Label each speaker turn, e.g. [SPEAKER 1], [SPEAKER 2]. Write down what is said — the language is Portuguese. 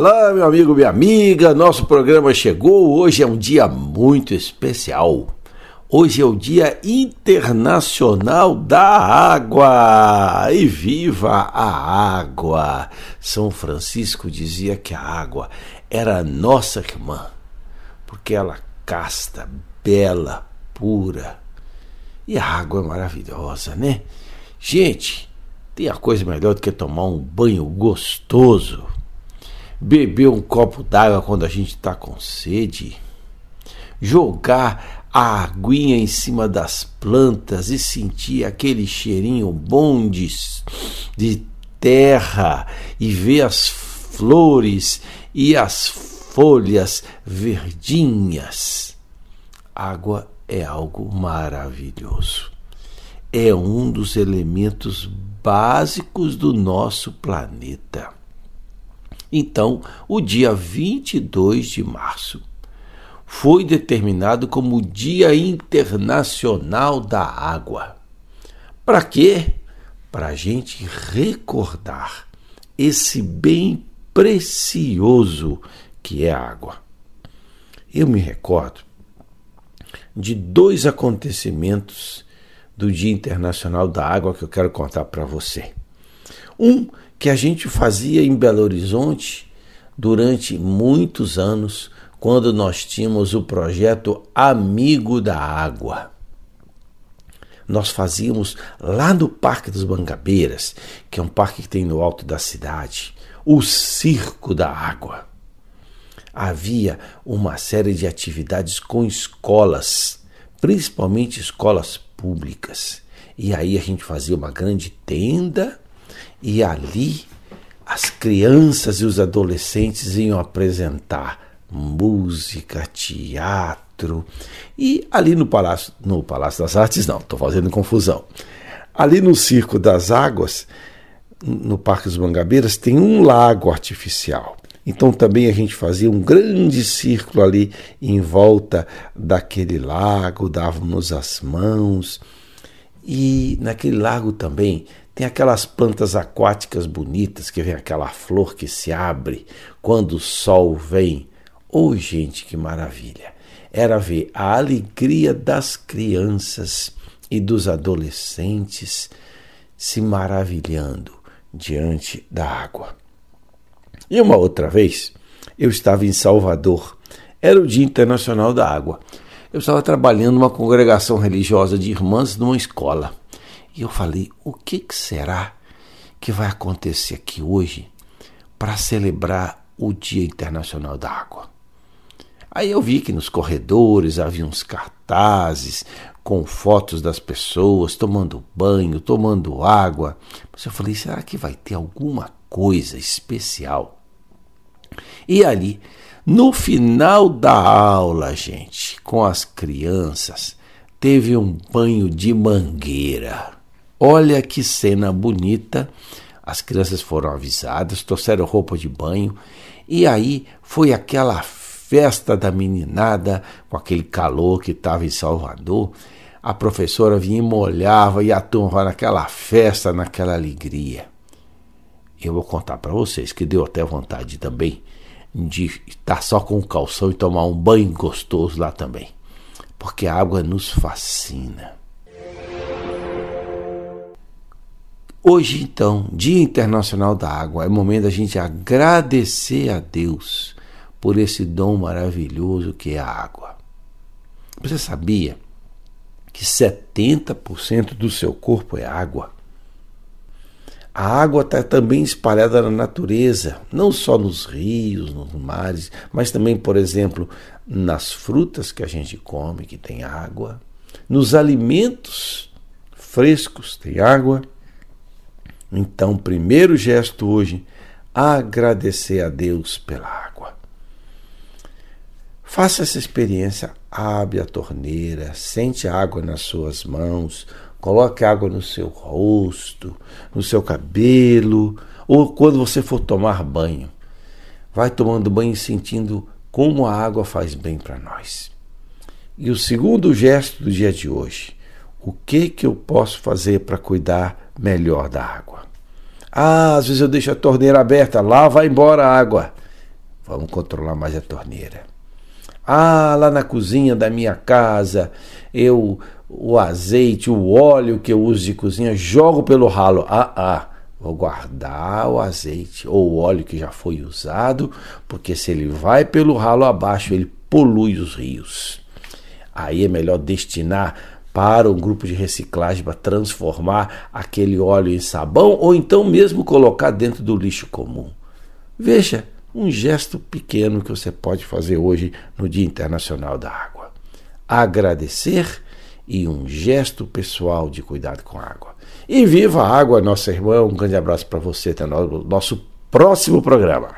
[SPEAKER 1] Olá, meu amigo, minha amiga, nosso programa chegou. Hoje é um dia muito especial. Hoje é o Dia Internacional da Água. E viva a água! São Francisco dizia que a água era nossa irmã, porque ela casta, bela, pura. E a água é maravilhosa, né? Gente, tem a coisa melhor do que tomar um banho gostoso beber um copo d'água quando a gente está com sede, jogar a aguinha em cima das plantas e sentir aquele cheirinho bom de, de terra e ver as flores e as folhas verdinhas. Água é algo maravilhoso. É um dos elementos básicos do nosso planeta. Então, o dia 22 de março foi determinado como o Dia Internacional da Água. Para quê? Para a gente recordar esse bem precioso que é a água. Eu me recordo de dois acontecimentos do Dia Internacional da Água que eu quero contar para você. Um que a gente fazia em Belo Horizonte durante muitos anos, quando nós tínhamos o projeto Amigo da Água. Nós fazíamos lá no Parque dos Mangabeiras, que é um parque que tem no alto da cidade, o Circo da Água. Havia uma série de atividades com escolas, principalmente escolas públicas. E aí a gente fazia uma grande tenda e ali as crianças e os adolescentes iam apresentar música, teatro. E ali no Palácio, no Palácio das Artes, não, estou fazendo confusão. Ali no Circo das Águas, no Parque dos Mangabeiras, tem um lago artificial. Então também a gente fazia um grande círculo ali em volta daquele lago, dávamos as mãos. E naquele lago também tem aquelas plantas aquáticas bonitas que vem aquela flor que se abre quando o sol vem. Oh, gente, que maravilha! Era ver a alegria das crianças e dos adolescentes se maravilhando diante da água. E uma outra vez, eu estava em Salvador. Era o Dia Internacional da Água. Eu estava trabalhando numa congregação religiosa de irmãs numa escola. E eu falei: o que, que será que vai acontecer aqui hoje para celebrar o Dia Internacional da Água? Aí eu vi que nos corredores havia uns cartazes com fotos das pessoas tomando banho, tomando água. Mas eu falei: será que vai ter alguma coisa especial? E ali, no final da aula, gente, com as crianças, teve um banho de mangueira. Olha que cena bonita. As crianças foram avisadas, trouxeram roupa de banho e aí foi aquela festa da meninada com aquele calor que estava em Salvador. A professora vinha e molhava e a turma naquela festa, naquela alegria. Eu vou contar para vocês que deu até vontade também de estar só com o calção e tomar um banho gostoso lá também. Porque a água nos fascina. Hoje, então, Dia Internacional da Água, é momento da gente agradecer a Deus por esse dom maravilhoso que é a água. Você sabia que 70% do seu corpo é água? A água está também espalhada na natureza, não só nos rios, nos mares, mas também, por exemplo, nas frutas que a gente come, que tem água, nos alimentos frescos, tem água então, primeiro gesto hoje, agradecer a Deus pela água. Faça essa experiência, abre a torneira, sente a água nas suas mãos, coloque água no seu rosto, no seu cabelo, ou quando você for tomar banho. Vai tomando banho e sentindo como a água faz bem para nós. E o segundo gesto do dia de hoje, o que que eu posso fazer para cuidar melhor da água? Ah, às vezes eu deixo a torneira aberta, lá vai embora a água. Vamos controlar mais a torneira. Ah, lá na cozinha da minha casa, eu o azeite, o óleo que eu uso de cozinha, jogo pelo ralo. Ah, ah, vou guardar o azeite ou o óleo que já foi usado, porque se ele vai pelo ralo abaixo, ele polui os rios. Aí é melhor destinar para um grupo de reciclagem para transformar aquele óleo em sabão ou então mesmo colocar dentro do lixo comum. Veja, um gesto pequeno que você pode fazer hoje no Dia Internacional da Água. Agradecer e um gesto pessoal de cuidado com a água. E viva a água, nossa irmã. Um grande abraço para você. Até o nosso próximo programa.